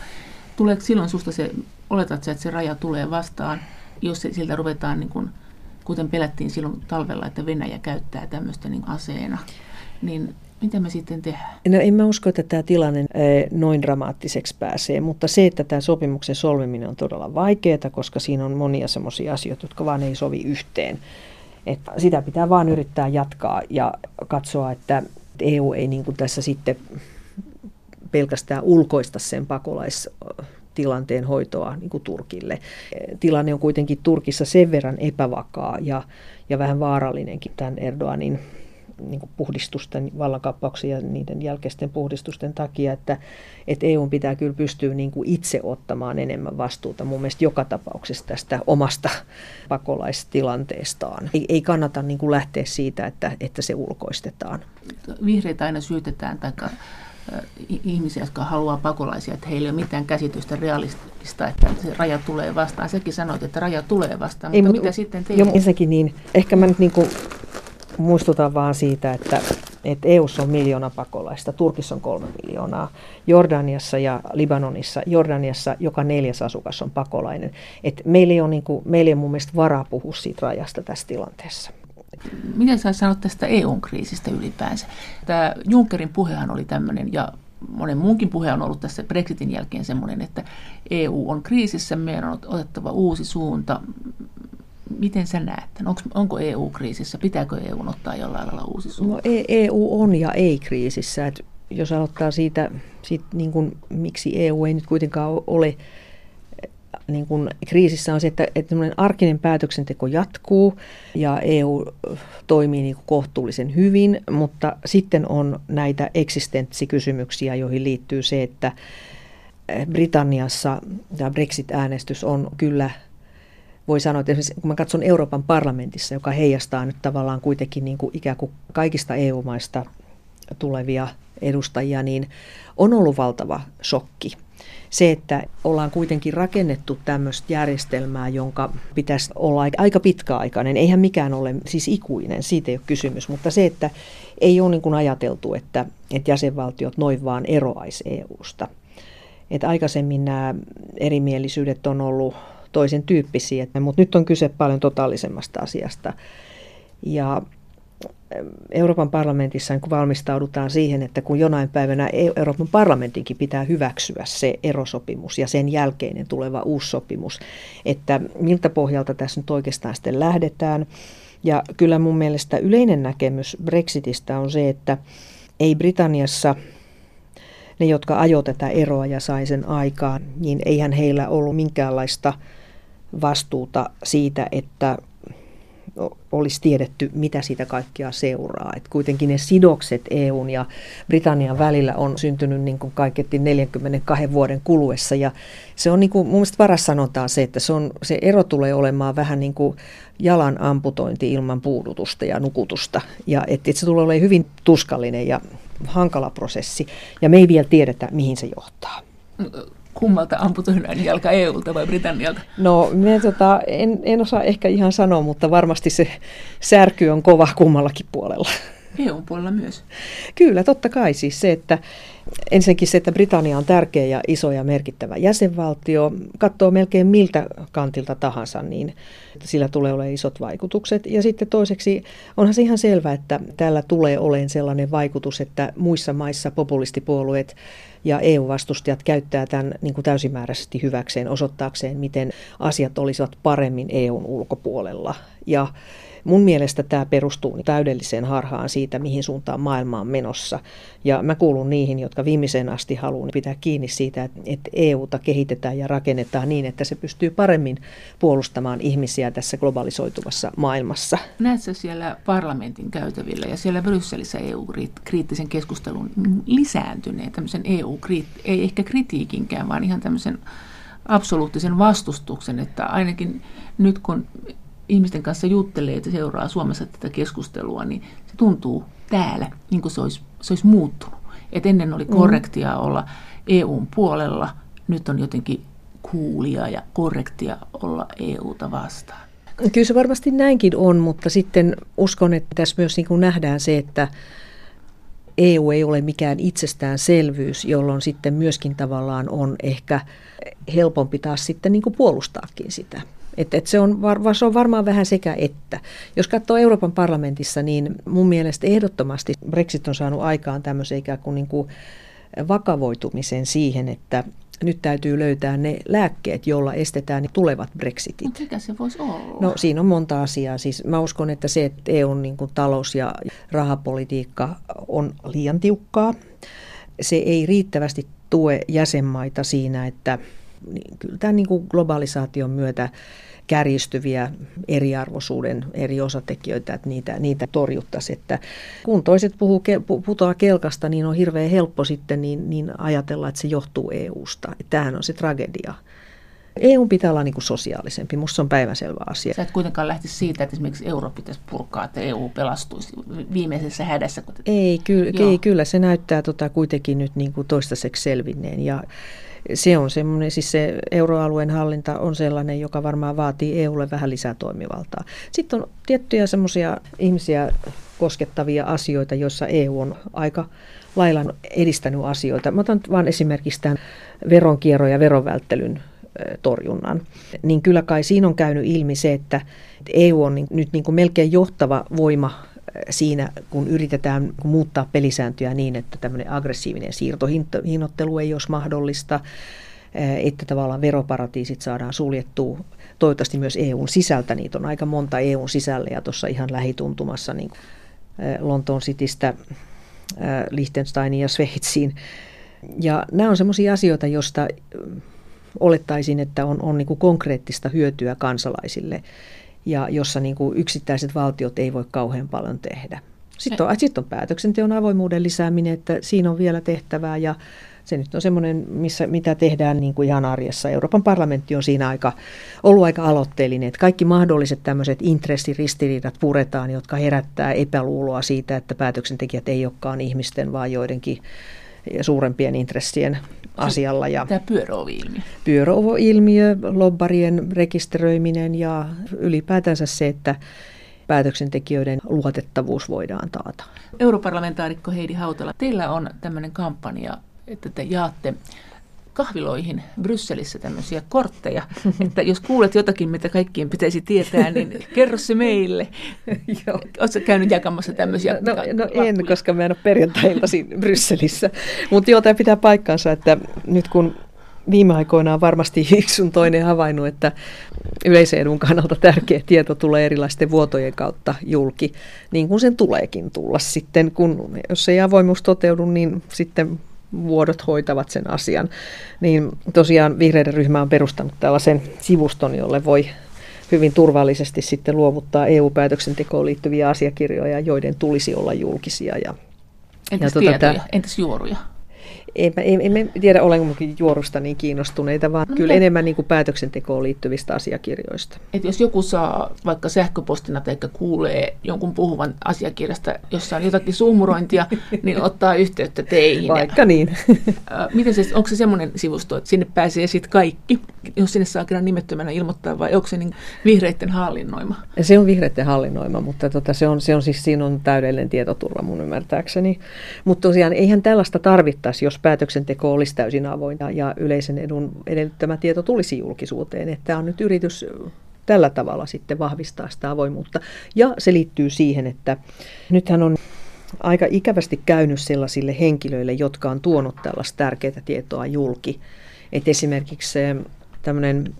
Tuleeko silloin susta se, oletat että se raja tulee vastaan, jos se, siltä ruvetaan, niin kuin, kuten pelättiin silloin talvella, että Venäjä käyttää tämmöistä niin aseena, niin mitä me sitten tehdään? No en mä usko, että tämä tilanne eh, noin dramaattiseksi pääsee, mutta se, että tämä sopimuksen solmiminen on todella vaikeaa, koska siinä on monia sellaisia asioita, jotka vaan ei sovi yhteen. Että sitä pitää vaan yrittää jatkaa ja katsoa, että EU ei niin kuin tässä sitten pelkästään ulkoista sen pakolaistilanteen hoitoa niin kuin Turkille. Tilanne on kuitenkin Turkissa sen verran epävakaa ja, ja vähän vaarallinenkin tämän Erdoganin niin puhdistusten, vallankaappauksen ja niiden jälkeisten puhdistusten takia, että, että EU pitää kyllä pystyä niin kuin itse ottamaan enemmän vastuuta mun mielestä joka tapauksessa tästä omasta pakolaistilanteestaan. Ei, ei kannata niin kuin lähteä siitä, että, että se ulkoistetaan. Vihreitä aina syytetään tai ihmisiä, jotka haluaa pakolaisia, että heillä ei ole mitään käsitystä realistista, että se raja tulee vastaan. Sekin sanoit, että raja tulee vastaan, ei, mutta, mutta mitä sitten tehdään? Jo, ensinnäkin niin, ehkä mä nyt niin kuin muistutan vaan siitä, että, että EU:ssa on miljoona pakolaista, Turkissa on kolme miljoonaa, Jordaniassa ja Libanonissa, Jordaniassa joka neljäs asukas on pakolainen. Et meillä, ei ole niin kuin, meillä ei mun mielestä varaa puhua siitä rajasta tässä tilanteessa. Miten sä sanot tästä EU-kriisistä ylipäänsä? Tämä Junckerin puhehan oli tämmöinen, ja monen muunkin puhe on ollut tässä Brexitin jälkeen semmoinen, että EU on kriisissä, meidän on otettava uusi suunta. Miten sä näet Onko, onko EU kriisissä? Pitääkö EU ottaa jollain lailla uusi suunta? No, EU on ja ei kriisissä. Et jos aloittaa siitä, siitä niin kuin, miksi EU ei nyt kuitenkaan ole niin kuin kriisissä on se, että, että arkinen päätöksenteko jatkuu ja EU toimii niin kohtuullisen hyvin, mutta sitten on näitä eksistenssikysymyksiä, joihin liittyy se, että Britanniassa tämä Brexit-äänestys on kyllä voi sanoa, että kun mä katson Euroopan parlamentissa, joka heijastaa nyt tavallaan kuitenkin niin kuin ikään kuin kaikista EU-maista tulevia edustajia, niin on ollut valtava shokki. Se, että ollaan kuitenkin rakennettu tämmöistä järjestelmää, jonka pitäisi olla aika pitkäaikainen, eihän mikään ole siis ikuinen, siitä ei ole kysymys, mutta se, että ei ole niin kuin ajateltu, että, että jäsenvaltiot noin vaan eroaisi EU-sta. Että aikaisemmin nämä erimielisyydet on ollut toisen tyyppisiä, mutta nyt on kyse paljon totaalisemmasta asiasta. Ja Euroopan parlamentissa niin valmistaudutaan siihen, että kun jonain päivänä e- Euroopan parlamentinkin pitää hyväksyä se erosopimus ja sen jälkeinen tuleva uusi sopimus, että miltä pohjalta tässä nyt oikeastaan sitten lähdetään. Ja kyllä mun mielestä yleinen näkemys Brexitistä on se, että ei Britanniassa ne, jotka ajoivat tätä eroa ja sai sen aikaan, niin eihän heillä ollut minkäänlaista vastuuta siitä, että olisi tiedetty, mitä siitä kaikkea seuraa. Et kuitenkin ne sidokset EUn ja Britannian välillä on syntynyt niin kuin kaiketti 42 vuoden kuluessa. Ja se on niin kuin, mun mielestä paras sanotaan se, että se, on, se ero tulee olemaan vähän niin kuin jalan amputointi ilman puudutusta ja nukutusta. Ja että et se tulee olemaan hyvin tuskallinen ja hankala prosessi. Ja me ei vielä tiedetä, mihin se johtaa kummalta amputoidaan jalka EUlta vai Britannialta? No me, tota, en, en osaa ehkä ihan sanoa, mutta varmasti se särky on kova kummallakin puolella. EUn puolella myös? Kyllä, totta kai siis se, että ensinnäkin se, että Britannia on tärkeä ja iso ja merkittävä jäsenvaltio, katsoo melkein miltä kantilta tahansa, niin sillä tulee olemaan isot vaikutukset. Ja sitten toiseksi onhan se ihan selvää, että tällä tulee olemaan sellainen vaikutus, että muissa maissa populistipuolueet ja EU-vastustajat käyttää tämän niin kuin täysimääräisesti hyväkseen osoittaakseen, miten asiat olisivat paremmin EUn ulkopuolella. Ja Mun mielestä tämä perustuu täydelliseen harhaan siitä, mihin suuntaan maailma on menossa. Ja mä kuulun niihin, jotka viimeiseen asti haluan pitää kiinni siitä, että EUta kehitetään ja rakennetaan niin, että se pystyy paremmin puolustamaan ihmisiä tässä globalisoituvassa maailmassa. Näetkö siellä parlamentin käytävillä ja siellä Brysselissä EU-kriittisen keskustelun lisääntyneen, tämmöisen EU, ei ehkä kritiikinkään, vaan ihan tämmöisen absoluuttisen vastustuksen, että ainakin nyt kun ihmisten kanssa juttelee, että seuraa Suomessa tätä keskustelua, niin se tuntuu täällä niin kuin se olisi, se olisi muuttunut. Et ennen oli mm. korrektia mm. olla EUn puolella, nyt on jotenkin kuulia ja korrektia olla EUta vastaan. Kyllä se varmasti näinkin on, mutta sitten uskon, että tässä myös niin kuin nähdään se, että EU ei ole mikään itsestäänselvyys, jolloin sitten myöskin tavallaan on ehkä helpompi taas sitten niin kuin puolustaakin sitä. Et, et se, on var, se on varmaan vähän sekä että. Jos katsoo Euroopan parlamentissa, niin mun mielestä ehdottomasti Brexit on saanut aikaan tämmöisen ikään kuin, niin kuin vakavoitumisen siihen, että nyt täytyy löytää ne lääkkeet, joilla estetään tulevat Brexitit. Mikä se voisi olla? No siinä on monta asiaa. Siis mä uskon, että se, että EUn niin kuin talous- ja rahapolitiikka on liian tiukkaa. Se ei riittävästi tue jäsenmaita siinä, että niin kyllä tämän niin kuin globalisaation myötä kärjistyviä eriarvoisuuden eri osatekijöitä, että niitä, niitä torjuttaisiin. Että kun toiset puhuu, putoaa kelkasta, niin on hirveän helppo sitten niin, niin ajatella, että se johtuu EU-sta. Että tämähän on se tragedia. EU pitää olla niin kuin sosiaalisempi, minusta se on päivänselvä asia. Sä et kuitenkaan lähti siitä, että esimerkiksi euro pitäisi purkaa, että EU pelastuisi viimeisessä hädässä. Ei, ky- ei, kyllä se näyttää tota kuitenkin nyt niin kuin toistaiseksi selvinneen ja se on semmoinen, siis se euroalueen hallinta on sellainen, joka varmaan vaatii EUlle vähän lisää toimivaltaa. Sitten on tiettyjä semmoisia ihmisiä koskettavia asioita, joissa EU on aika lailla edistänyt asioita. Mä otan vain esimerkiksi tämän veronkierron ja verovälttelyn torjunnan, niin kyllä kai siinä on käynyt ilmi se, että EU on nyt niin kuin melkein johtava voima siinä, kun yritetään muuttaa pelisääntöjä niin, että tämmöinen aggressiivinen siirtohinnoittelu ei olisi mahdollista, että tavallaan veroparatiisit saadaan suljettua toivottavasti myös EUn sisältä. Niitä on aika monta EUn sisällä ja tuossa ihan lähituntumassa niin Lontoon Citystä Liechtensteinin ja Sveitsiin. Ja nämä on sellaisia asioita, joista olettaisin, että on, on niin konkreettista hyötyä kansalaisille ja jossa niin kuin yksittäiset valtiot ei voi kauhean paljon tehdä. Sitten on, sitten on päätöksenteon avoimuuden lisääminen, että siinä on vielä tehtävää ja se nyt on semmoinen, missä, mitä tehdään niin kuin ihan arjessa. Euroopan parlamentti on siinä aika, ollut aika aloitteellinen, että kaikki mahdolliset tämmöiset intressiristiriidat puretaan, jotka herättää epäluuloa siitä, että päätöksentekijät ei olekaan ihmisten, vaan joidenkin suurempien intressien asialla. Ja Tämä pyöröovi-ilmiö. Pyöröovi-ilmiö, lobbarien rekisteröiminen ja ylipäätänsä se, että päätöksentekijöiden luotettavuus voidaan taata. Europarlamentaarikko Heidi Hautala, teillä on tämmöinen kampanja, että te jaatte kahviloihin Brysselissä tämmöisiä kortteja, että jos kuulet jotakin, mitä kaikkien pitäisi tietää, niin kerro se meille. Oletko käynyt jakamassa tämmöisiä? No, no en, koska mä en ole perjantailta Brysselissä. Mutta joo, tämä pitää paikkansa, että nyt kun viime aikoina on varmasti yksi toinen havainnut, että yleisen edun kannalta tärkeä tieto tulee erilaisten vuotojen kautta julki, niin kuin sen tuleekin tulla sitten, kun jos ei avoimuus toteudu, niin sitten vuodot hoitavat sen asian. Niin tosiaan vihreiden ryhmä on perustanut tällaisen sivuston, jolle voi hyvin turvallisesti sitten luovuttaa EU-päätöksentekoon liittyviä asiakirjoja, joiden tulisi olla julkisia. Ja, Entäs ja tuota, tietoja? Entäs juoruja? En, en, en tiedä, olenko juorusta niin kiinnostuneita, vaan no, kyllä enemmän niin kuin päätöksentekoon liittyvistä asiakirjoista. Et jos joku saa vaikka sähköpostina tai kuulee jonkun puhuvan asiakirjasta, jossa on jotakin suumurointia, niin ottaa yhteyttä teihin. Vaikka niin. Miten se, onko se semmoinen sivusto, että sinne pääsee sitten kaikki, jos sinne saa kerran nimettömänä ilmoittaa, vai onko se niin vihreiden hallinnoima? Se on vihreiden hallinnoima, mutta tota, se, on, se on siis, siinä on täydellinen tietoturva mun ymmärtääkseni. Mutta tosiaan eihän tällaista tarvittaisi, jos päätöksenteko olisi täysin avointa ja yleisen edun edellyttämä tieto tulisi julkisuuteen. Että tämä on nyt yritys tällä tavalla sitten vahvistaa sitä avoimuutta. Ja se liittyy siihen, että nythän on aika ikävästi käynyt sellaisille henkilöille, jotka on tuonut tällaista tärkeää tietoa julki. Et esimerkiksi tämmöinen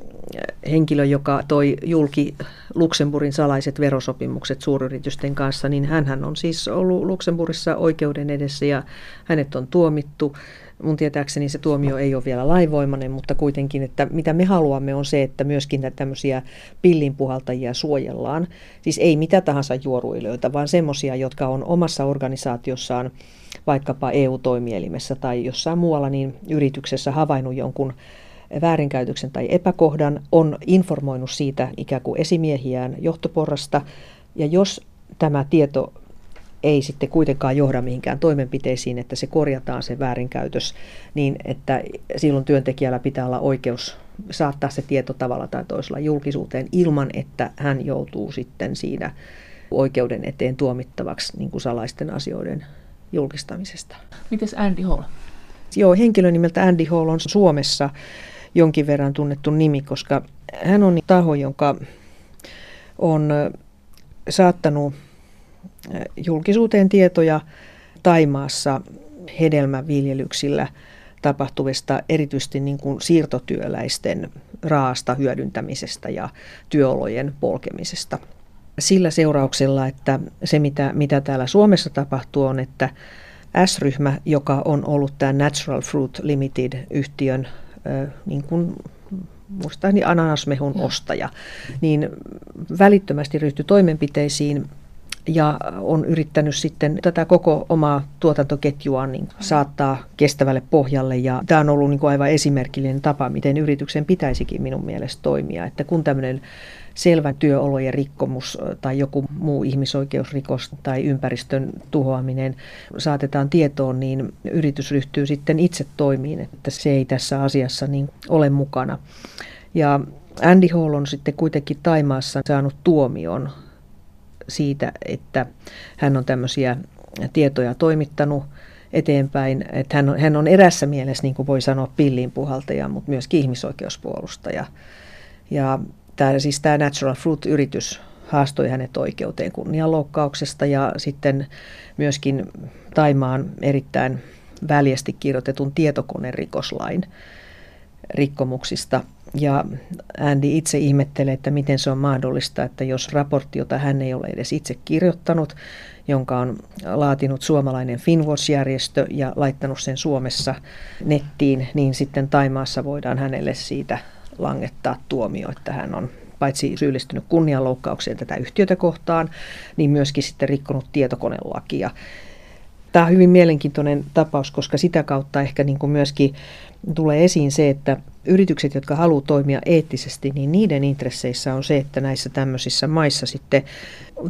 henkilö, joka toi julki Luxemburgin salaiset verosopimukset suuryritysten kanssa, niin hän on siis ollut Luxemburgissa oikeuden edessä ja hänet on tuomittu. Mun tietääkseni se tuomio ei ole vielä laivoimainen, mutta kuitenkin, että mitä me haluamme on se, että myöskin näitä tämmöisiä pillinpuhaltajia suojellaan. Siis ei mitä tahansa juoruilijoita, vaan semmoisia, jotka on omassa organisaatiossaan, vaikkapa EU-toimielimessä tai jossain muualla, niin yrityksessä havainnut jonkun väärinkäytöksen tai epäkohdan, on informoinut siitä ikään kuin esimiehiään johtoporrasta, ja jos tämä tieto ei sitten kuitenkaan johda mihinkään toimenpiteisiin, että se korjataan se väärinkäytös, niin että silloin työntekijällä pitää olla oikeus saattaa se tieto tavalla tai toisella julkisuuteen ilman, että hän joutuu sitten siinä oikeuden eteen tuomittavaksi niin kuin salaisten asioiden julkistamisesta. Mites Andy Hall? Joo, henkilö nimeltä Andy Hall on Suomessa jonkin verran tunnettu nimi, koska hän on taho, jonka on saattanut julkisuuteen tietoja Taimaassa hedelmäviljelyksillä tapahtuvista erityisesti niin kuin siirtotyöläisten raasta hyödyntämisestä ja työolojen polkemisesta. Sillä seurauksella, että se mitä, mitä täällä Suomessa tapahtuu on, että S-ryhmä, joka on ollut tämä Natural Fruit Limited-yhtiön niin kuin muistaakseni ananasmehun ostaja, niin välittömästi ryhtyi toimenpiteisiin ja on yrittänyt sitten tätä koko omaa tuotantoketjua niin saattaa kestävälle pohjalle. Ja tämä on ollut niin kuin aivan esimerkillinen tapa, miten yrityksen pitäisikin minun mielestä toimia. Että kun tämmöinen selvä työolojen rikkomus tai joku muu ihmisoikeusrikos tai ympäristön tuhoaminen saatetaan tietoon, niin yritys ryhtyy sitten itse toimiin, että se ei tässä asiassa niin ole mukana. Ja Andy Hall on sitten kuitenkin Taimaassa saanut tuomion siitä, että hän on tämmöisiä tietoja toimittanut eteenpäin. Että hän, on, hän on erässä mielessä, niin kuin voi sanoa, pilliinpuhaltaja, mutta myös ihmisoikeuspuolustaja. Ja tämä, siis tämä Natural Fruit-yritys haastoi hänet oikeuteen kunnianloukkauksesta ja sitten myöskin Taimaan erittäin väljästi kirjoitetun tietokonerikoslain rikkomuksista. Ja Andy itse ihmettelee, että miten se on mahdollista, että jos raportti, jota hän ei ole edes itse kirjoittanut, jonka on laatinut suomalainen Finwatch-järjestö ja laittanut sen Suomessa nettiin, niin sitten Taimaassa voidaan hänelle siitä langettaa tuomio, että hän on paitsi syyllistynyt kunnianloukkaukseen tätä yhtiötä kohtaan, niin myöskin sitten rikkonut tietokonelakia. Tämä on hyvin mielenkiintoinen tapaus, koska sitä kautta ehkä niin kuin myöskin tulee esiin se, että yritykset, jotka haluavat toimia eettisesti, niin niiden intresseissä on se, että näissä tämmöisissä maissa sitten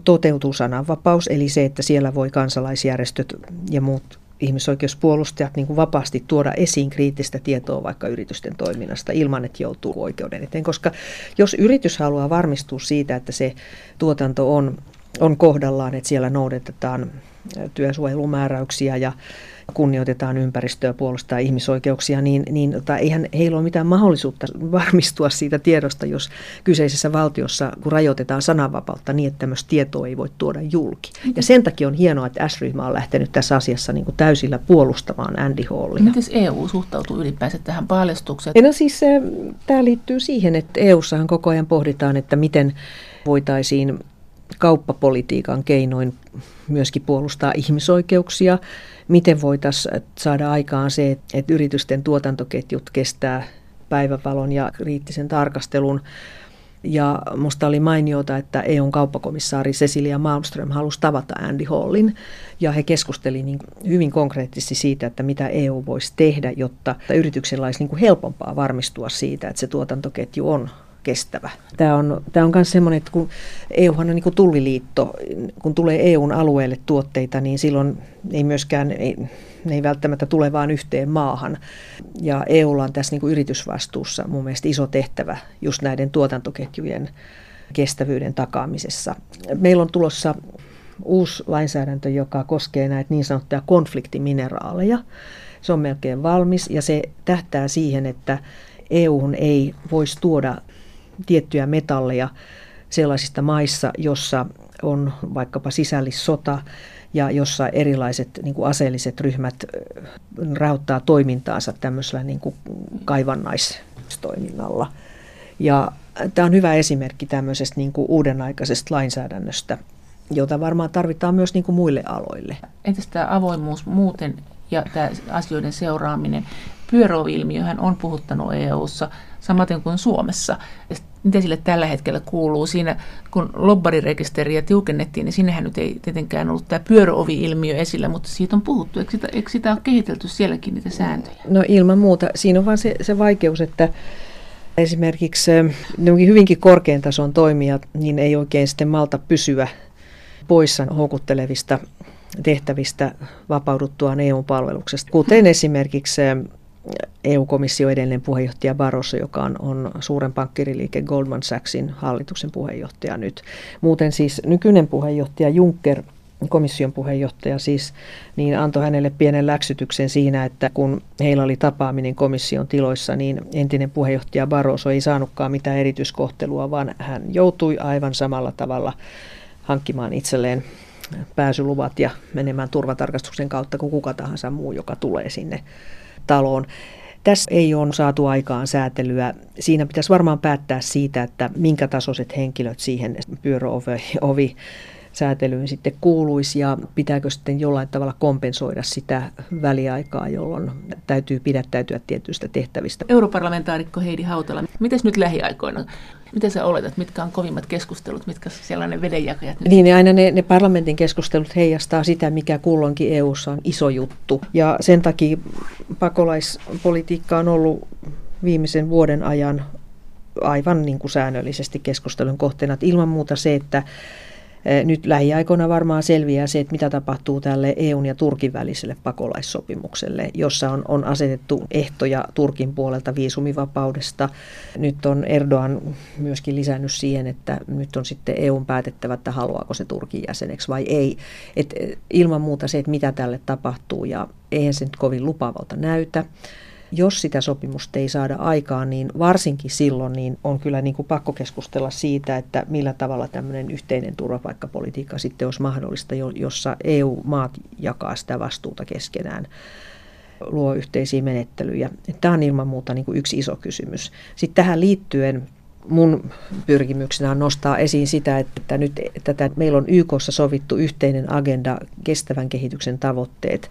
toteutuu sananvapaus, eli se, että siellä voi kansalaisjärjestöt ja muut ihmisoikeuspuolustajat niin kuin vapaasti tuoda esiin kriittistä tietoa vaikka yritysten toiminnasta ilman, että joutuu oikeuden eteen. Koska jos yritys haluaa varmistua siitä, että se tuotanto on, on kohdallaan, että siellä noudatetaan työsuojelumääräyksiä ja kunnioitetaan ympäristöä, puolustaa ihmisoikeuksia, niin, niin tota, eihän heillä ole mitään mahdollisuutta varmistua siitä tiedosta, jos kyseisessä valtiossa kun rajoitetaan sananvapautta niin, että tämmöistä tietoa ei voi tuoda julki. Ja sen takia on hienoa, että S-ryhmä on lähtenyt tässä asiassa niin kuin täysillä puolustamaan Andy Hallia. Miten EU suhtautuu ylipäänsä tähän paljastukseen? No siis tämä liittyy siihen, että EUssahan koko ajan pohditaan, että miten voitaisiin kauppapolitiikan keinoin myöskin puolustaa ihmisoikeuksia miten voitaisiin saada aikaan se, että yritysten tuotantoketjut kestää päivävalon ja kriittisen tarkastelun. Ja minusta oli mainiota, että EUn kauppakomissaari Cecilia Malmström halusi tavata Andy Hallin ja he keskustelivat niin hyvin konkreettisesti siitä, että mitä EU voisi tehdä, jotta yrityksellä olisi niin helpompaa varmistua siitä, että se tuotantoketju on kestävä. Tämä on, tämä on myös semmoinen, että kun EUhan on niin kuin tulliliitto, kun tulee EUn alueelle tuotteita, niin silloin ei myöskään, ei, ne ei välttämättä tule vain yhteen maahan. Ja EUlla on tässä niin kuin yritysvastuussa mun mielestä iso tehtävä just näiden tuotantoketjujen kestävyyden takaamisessa. Meillä on tulossa uusi lainsäädäntö, joka koskee näitä niin sanottuja konfliktimineraaleja. Se on melkein valmis ja se tähtää siihen, että EU ei voisi tuoda tiettyjä metalleja sellaisista maissa, jossa on vaikkapa sisällissota ja jossa erilaiset niin kuin aseelliset ryhmät rahoittaa toimintaansa tämmöisellä niin kuin kaivannaistoiminnalla. Ja tämä on hyvä esimerkki tämmöisestä niin kuin uudenaikaisesta lainsäädännöstä, jota varmaan tarvitaan myös niin kuin muille aloille. Entäs tämä avoimuus muuten ja tämä asioiden seuraaminen? Pyöröilmiöhän on puhuttanut EU-ssa samaten kuin Suomessa. Miten sille tällä hetkellä kuuluu? Siinä kun lobbarirekisteriä tiukennettiin, niin sinnehän nyt ei tietenkään ollut tämä pyöröovi-ilmiö esillä, mutta siitä on puhuttu. Eikö sitä, eikö sitä ole kehitelty sielläkin niitä sääntöjä? No ilman muuta. Siinä on vain se, se vaikeus, että esimerkiksi hyvinkin korkean tason toimijat niin ei oikein sitten malta pysyä poissa houkuttelevista tehtävistä vapauduttuaan EU-palveluksesta, kuten esimerkiksi EU-komissio edellinen puheenjohtaja Barroso, joka on, on suuren pankkiriliike Goldman Sachsin hallituksen puheenjohtaja nyt. Muuten siis nykyinen puheenjohtaja Juncker, komission puheenjohtaja siis, niin antoi hänelle pienen läksytyksen siinä, että kun heillä oli tapaaminen komission tiloissa, niin entinen puheenjohtaja Barroso ei saanutkaan mitään erityiskohtelua, vaan hän joutui aivan samalla tavalla hankkimaan itselleen pääsyluvat ja menemään turvatarkastuksen kautta kuin kuka tahansa muu, joka tulee sinne taloon. Tässä ei ole saatu aikaan säätelyä. Siinä pitäisi varmaan päättää siitä, että minkä tasoiset henkilöt siihen pyöröovi säätelyyn sitten kuuluisi ja pitääkö sitten jollain tavalla kompensoida sitä väliaikaa, jolloin täytyy pidättäytyä tietyistä tehtävistä. Europarlamentaarikko Heidi Hautala, miten nyt lähiaikoina? Miten sä oletat, mitkä on kovimmat keskustelut, mitkä sellainen vedenjakajat? Nyt? Niin, aina ne, ne parlamentin keskustelut heijastaa sitä, mikä kulloinkin EU:ssa on iso juttu. Ja sen takia pakolaispolitiikka on ollut viimeisen vuoden ajan aivan niin kuin säännöllisesti keskustelun kohteena. Että ilman muuta se, että nyt lähiaikoina varmaan selviää se, että mitä tapahtuu tälle EUn ja Turkin väliselle pakolaissopimukselle, jossa on, on asetettu ehtoja Turkin puolelta viisumivapaudesta. Nyt on Erdogan myöskin lisännyt siihen, että nyt on sitten EUn päätettävä, että haluaako se Turkin jäseneksi vai ei. Et eh, ilman muuta se, että mitä tälle tapahtuu ja eihän se nyt kovin lupavalta näytä jos sitä sopimusta ei saada aikaan, niin varsinkin silloin niin on kyllä niin kuin pakko keskustella siitä, että millä tavalla tämmöinen yhteinen turvapaikkapolitiikka sitten olisi mahdollista, jossa EU-maat jakaa sitä vastuuta keskenään luo yhteisiä menettelyjä. Tämä on ilman muuta niin kuin yksi iso kysymys. Sitten tähän liittyen mun pyrkimyksenä on nostaa esiin sitä, että nyt tätä, meillä on YKssa sovittu yhteinen agenda kestävän kehityksen tavoitteet,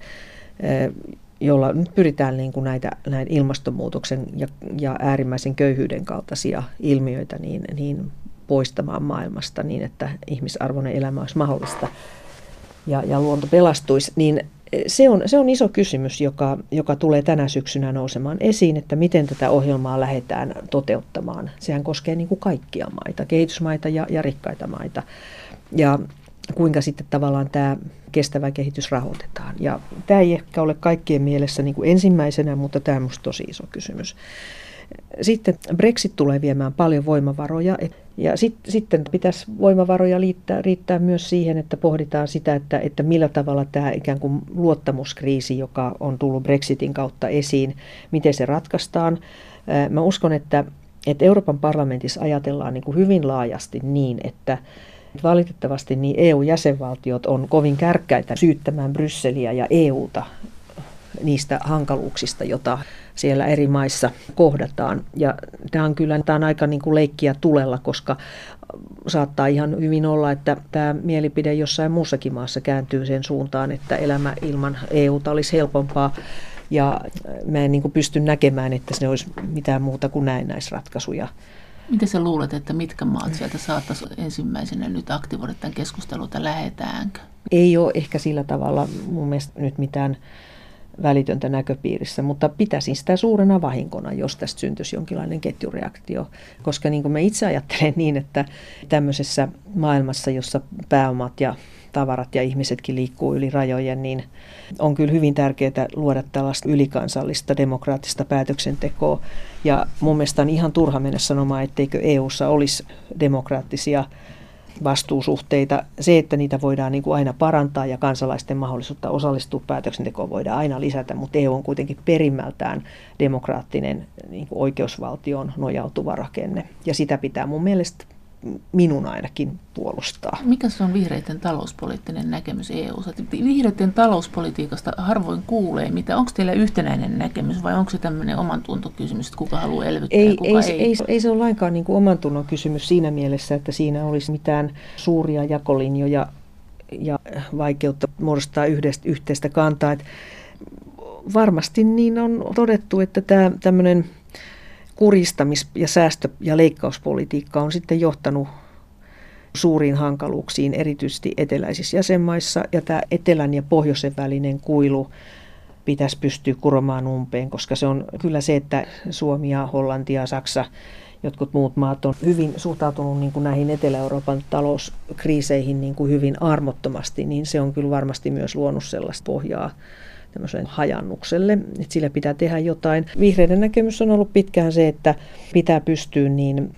jolla nyt pyritään niin kuin näitä, näitä ilmastonmuutoksen ja, ja äärimmäisen köyhyyden kaltaisia ilmiöitä niin, niin poistamaan maailmasta niin, että ihmisarvoinen elämä olisi mahdollista ja, ja luonto pelastuisi, niin se on, se on iso kysymys, joka, joka tulee tänä syksynä nousemaan esiin, että miten tätä ohjelmaa lähdetään toteuttamaan. Sehän koskee niin kuin kaikkia maita, kehitysmaita ja, ja rikkaita maita. Ja kuinka sitten tavallaan tämä kestävä kehitys rahoitetaan. Ja tämä ei ehkä ole kaikkien mielessä niin kuin ensimmäisenä, mutta tämä on minusta tosi iso kysymys. Sitten Brexit tulee viemään paljon voimavaroja ja sit, sitten pitäisi voimavaroja liittää, riittää myös siihen, että pohditaan sitä, että, että millä tavalla tämä ikään kuin luottamuskriisi, joka on tullut Brexitin kautta esiin, miten se ratkaistaan. Mä uskon, että, että Euroopan parlamentissa ajatellaan niin kuin hyvin laajasti niin, että Valitettavasti niin EU-jäsenvaltiot on kovin kärkkäitä syyttämään Brysseliä ja EUta niistä hankaluuksista, joita siellä eri maissa kohdataan. Ja tämä on kyllä tämä on aika niin kuin leikkiä tulella, koska saattaa ihan hyvin olla, että tämä mielipide jossain muussakin maassa kääntyy sen suuntaan, että elämä ilman EUta olisi helpompaa. Ja mä en niin kuin pysty näkemään, että se olisi mitään muuta kuin näennäisratkaisuja. Miten sä luulet, että mitkä maat sieltä saattaisi ensimmäisenä nyt aktivoida tämän keskustelun, että lähetäänkö? Ei ole ehkä sillä tavalla mun mielestä nyt mitään välitöntä näköpiirissä, mutta pitäisin sitä suurena vahinkona, jos tästä syntyisi jonkinlainen ketjureaktio. Koska niin kuin mä itse ajattelen niin, että tämmöisessä maailmassa, jossa pääomat ja tavarat ja ihmisetkin liikkuu yli rajojen, niin on kyllä hyvin tärkeää luoda tällaista ylikansallista demokraattista päätöksentekoa. Ja mun mielestä on ihan turha mennä sanomaan, etteikö EU:ssa olisi demokraattisia vastuusuhteita. Se, että niitä voidaan niin kuin aina parantaa ja kansalaisten mahdollisuutta osallistua päätöksentekoon voidaan aina lisätä, mutta EU on kuitenkin perimmältään demokraattinen niin kuin oikeusvaltioon nojautuva rakenne. Ja sitä pitää mun mielestä minun ainakin puolustaa. Mikä se on vihreiden talouspoliittinen näkemys eu Vihreiden talouspolitiikasta harvoin kuulee, mitä onko teillä yhtenäinen näkemys vai onko se tämmöinen oman tuntokysymys, että kuka haluaa elvyttää ei, ja kuka ei, ei. Ei, ei se ole lainkaan niin kuin oman tunnon kysymys siinä mielessä, että siinä olisi mitään suuria jakolinjoja ja vaikeutta muodostaa yhdestä, yhteistä kantaa. Että varmasti niin on todettu, että tämä tämmöinen kuristamis- ja säästö- ja leikkauspolitiikka on sitten johtanut suuriin hankaluuksiin, erityisesti eteläisissä jäsenmaissa. Ja tämä etelän ja pohjoisen välinen kuilu pitäisi pystyä kuromaan umpeen, koska se on kyllä se, että Suomi ja Hollanti ja Saksa, jotkut muut maat on hyvin suhtautunut niin kuin näihin Etelä-Euroopan talouskriiseihin niin kuin hyvin armottomasti, niin se on kyllä varmasti myös luonut sellaista pohjaa tämmöiseen hajannukselle, että sillä pitää tehdä jotain. Vihreiden näkemys on ollut pitkään se, että pitää pystyä niin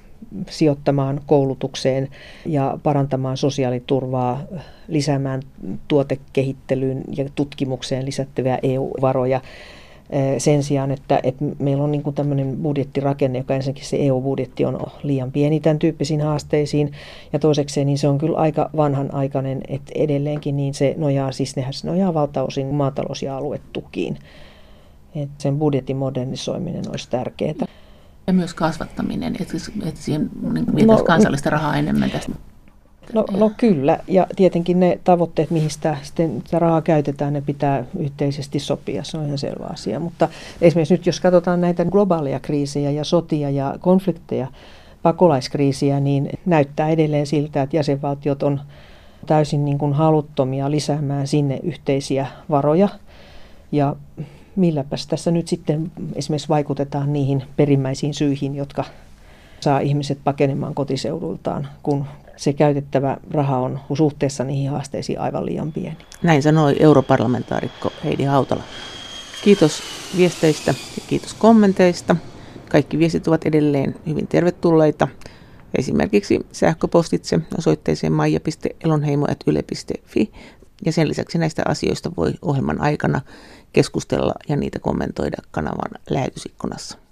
sijoittamaan koulutukseen ja parantamaan sosiaaliturvaa, lisäämään tuotekehittelyyn ja tutkimukseen lisättäviä EU-varoja sen sijaan, että, että meillä on niin kuin tämmöinen budjettirakenne, joka ensinnäkin se EU-budjetti on liian pieni tämän tyyppisiin haasteisiin, ja toisekseen niin se on kyllä aika vanhanaikainen, että edelleenkin niin se nojaa, siis nehän se nojaa valtaosin maatalous- ja aluetukiin. Että sen budjetin modernisoiminen olisi tärkeää. Ja myös kasvattaminen, että, että siihen niin no, kansallista rahaa enemmän tästä. No, no kyllä, ja tietenkin ne tavoitteet, mihin sitä, sitten sitä rahaa käytetään, ne pitää yhteisesti sopia, se on ihan selvä asia. Mutta esimerkiksi nyt jos katsotaan näitä globaaleja kriisejä ja sotia ja konflikteja, pakolaiskriisiä, niin näyttää edelleen siltä, että jäsenvaltiot on täysin niin kuin haluttomia lisäämään sinne yhteisiä varoja. Ja milläpäs tässä nyt sitten esimerkiksi vaikutetaan niihin perimmäisiin syihin, jotka saa ihmiset pakenemaan kotiseudultaan, kun se käytettävä raha on suhteessa niihin haasteisiin aivan liian pieni. Näin sanoi europarlamentaarikko Heidi Hautala. Kiitos viesteistä ja kiitos kommenteista. Kaikki viestit ovat edelleen hyvin tervetulleita. Esimerkiksi sähköpostitse osoitteeseen maija.elonheimo.yle.fi ja sen lisäksi näistä asioista voi ohjelman aikana keskustella ja niitä kommentoida kanavan lähetysikkunassa.